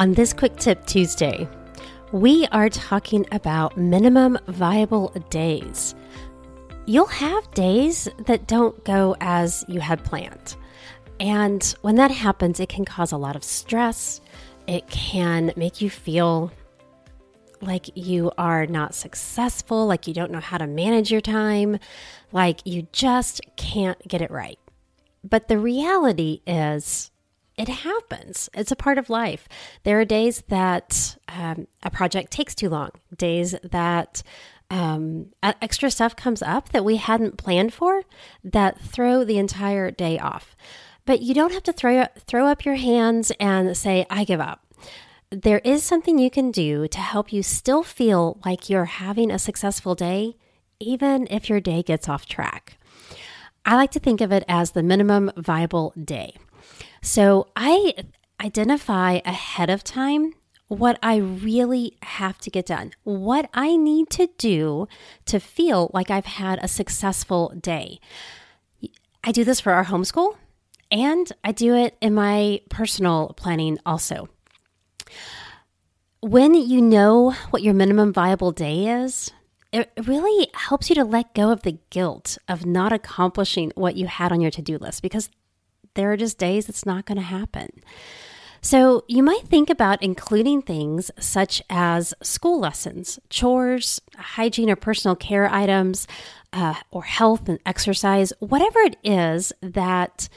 On this Quick Tip Tuesday, we are talking about minimum viable days. You'll have days that don't go as you had planned. And when that happens, it can cause a lot of stress. It can make you feel like you are not successful, like you don't know how to manage your time, like you just can't get it right. But the reality is, it happens. It's a part of life. There are days that um, a project takes too long, days that um, extra stuff comes up that we hadn't planned for that throw the entire day off. But you don't have to throw, throw up your hands and say, I give up. There is something you can do to help you still feel like you're having a successful day, even if your day gets off track. I like to think of it as the minimum viable day. So I identify ahead of time what I really have to get done, what I need to do to feel like I've had a successful day. I do this for our homeschool and I do it in my personal planning also. When you know what your minimum viable day is, it really helps you to let go of the guilt of not accomplishing what you had on your to do list because there are just days it's not going to happen. So, you might think about including things such as school lessons, chores, hygiene or personal care items, uh, or health and exercise, whatever it is that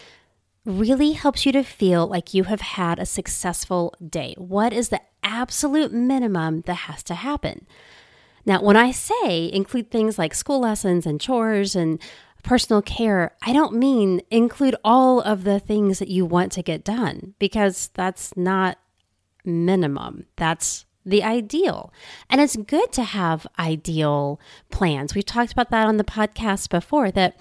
really helps you to feel like you have had a successful day. What is the absolute minimum that has to happen? Now, when I say include things like school lessons and chores and personal care, I don't mean include all of the things that you want to get done because that's not minimum. That's the ideal. And it's good to have ideal plans. We've talked about that on the podcast before that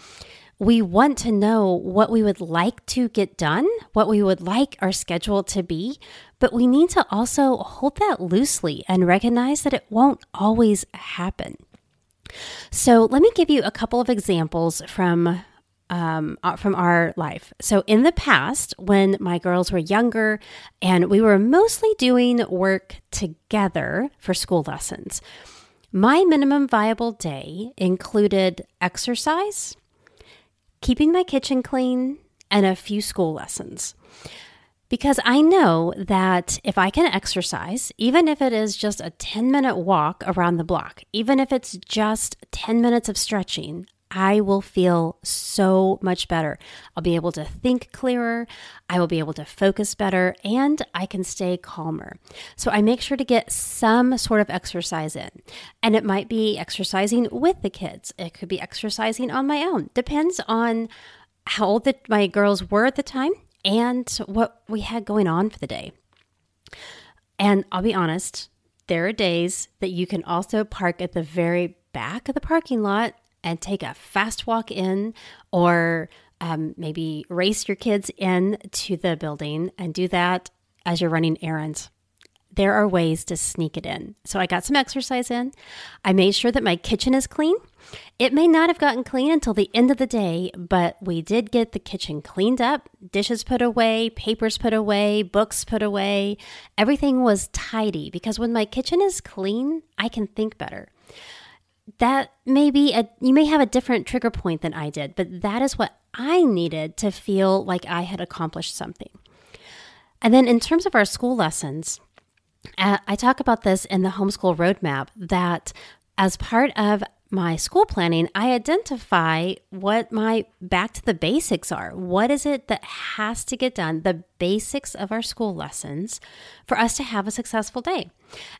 we want to know what we would like to get done, what we would like our schedule to be, but we need to also hold that loosely and recognize that it won't always happen. So let me give you a couple of examples from um, uh, from our life. So in the past, when my girls were younger and we were mostly doing work together for school lessons, my minimum viable day included exercise, keeping my kitchen clean, and a few school lessons because I know that if I can exercise, even if it is just a 10 minute walk around the block, even if it's just 10 minutes of stretching, I will feel so much better. I'll be able to think clearer, I will be able to focus better, and I can stay calmer. So I make sure to get some sort of exercise in. And it might be exercising with the kids, it could be exercising on my own. Depends on how old the, my girls were at the time and what we had going on for the day. And I'll be honest, there are days that you can also park at the very back of the parking lot and take a fast walk in or um, maybe race your kids in to the building and do that as you're running errands there are ways to sneak it in. So I got some exercise in. I made sure that my kitchen is clean. It may not have gotten clean until the end of the day, but we did get the kitchen cleaned up, dishes put away, papers put away, books put away. Everything was tidy because when my kitchen is clean, I can think better. That may be a, you may have a different trigger point than I did, but that is what I needed to feel like I had accomplished something. And then in terms of our school lessons, uh, I talk about this in the homeschool roadmap that as part of my school planning, I identify what my back to the basics are. What is it that has to get done, the basics of our school lessons, for us to have a successful day?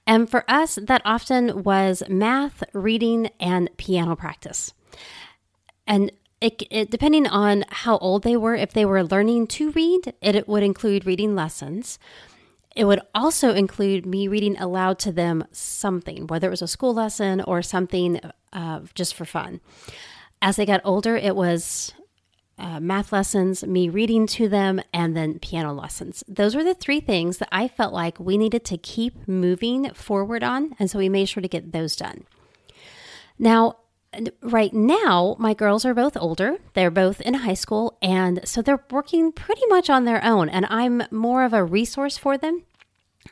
And for us, that often was math, reading, and piano practice. And it, it, depending on how old they were, if they were learning to read, it, it would include reading lessons. It would also include me reading aloud to them something, whether it was a school lesson or something uh, just for fun. As they got older, it was uh, math lessons, me reading to them, and then piano lessons. Those were the three things that I felt like we needed to keep moving forward on. And so we made sure to get those done. Now, right now, my girls are both older. They're both in high school. And so they're working pretty much on their own. And I'm more of a resource for them.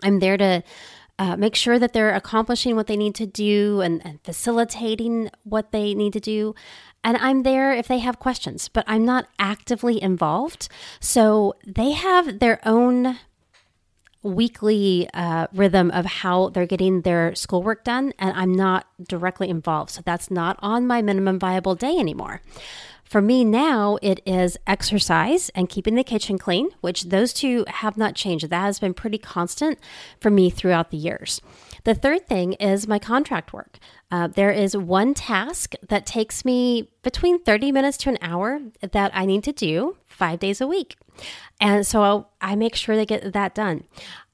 I'm there to uh, make sure that they're accomplishing what they need to do and, and facilitating what they need to do. And I'm there if they have questions, but I'm not actively involved. So they have their own weekly uh, rhythm of how they're getting their schoolwork done, and I'm not directly involved. So that's not on my minimum viable day anymore. For me now, it is exercise and keeping the kitchen clean, which those two have not changed. That has been pretty constant for me throughout the years. The third thing is my contract work. Uh, there is one task that takes me between 30 minutes to an hour that I need to do five days a week. And so I make sure to get that done.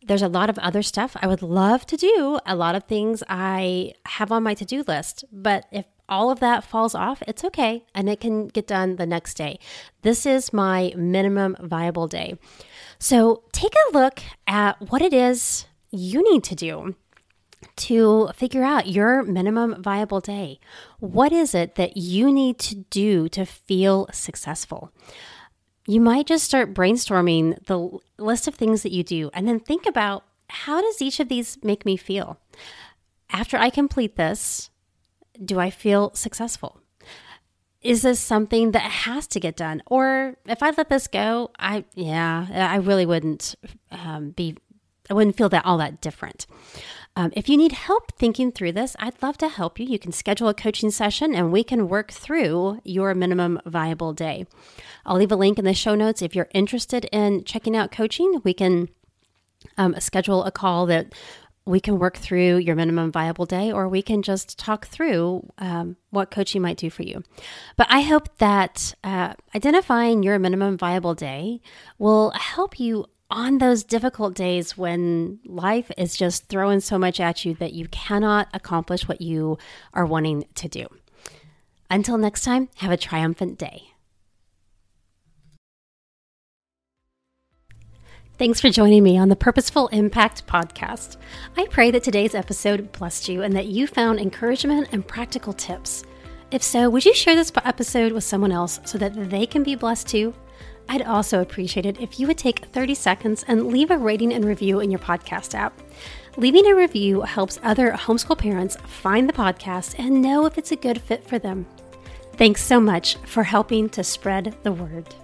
There's a lot of other stuff I would love to do, a lot of things I have on my to do list. But if all of that falls off, it's okay and it can get done the next day. This is my minimum viable day. So take a look at what it is you need to do to figure out your minimum viable day. What is it that you need to do to feel successful? You might just start brainstorming the list of things that you do and then think about how does each of these make me feel? After I complete this, do I feel successful? Is this something that has to get done? Or if I let this go, I, yeah, I really wouldn't um, be, I wouldn't feel that all that different. Um, if you need help thinking through this, I'd love to help you. You can schedule a coaching session and we can work through your minimum viable day. I'll leave a link in the show notes. If you're interested in checking out coaching, we can um, schedule a call that we can work through your minimum viable day or we can just talk through um, what coaching might do for you. But I hope that uh, identifying your minimum viable day will help you on those difficult days when life is just throwing so much at you that you cannot accomplish what you are wanting to do. Until next time, have a triumphant day. Thanks for joining me on the Purposeful Impact podcast. I pray that today's episode blessed you and that you found encouragement and practical tips. If so, would you share this episode with someone else so that they can be blessed too? I'd also appreciate it if you would take 30 seconds and leave a rating and review in your podcast app. Leaving a review helps other homeschool parents find the podcast and know if it's a good fit for them. Thanks so much for helping to spread the word.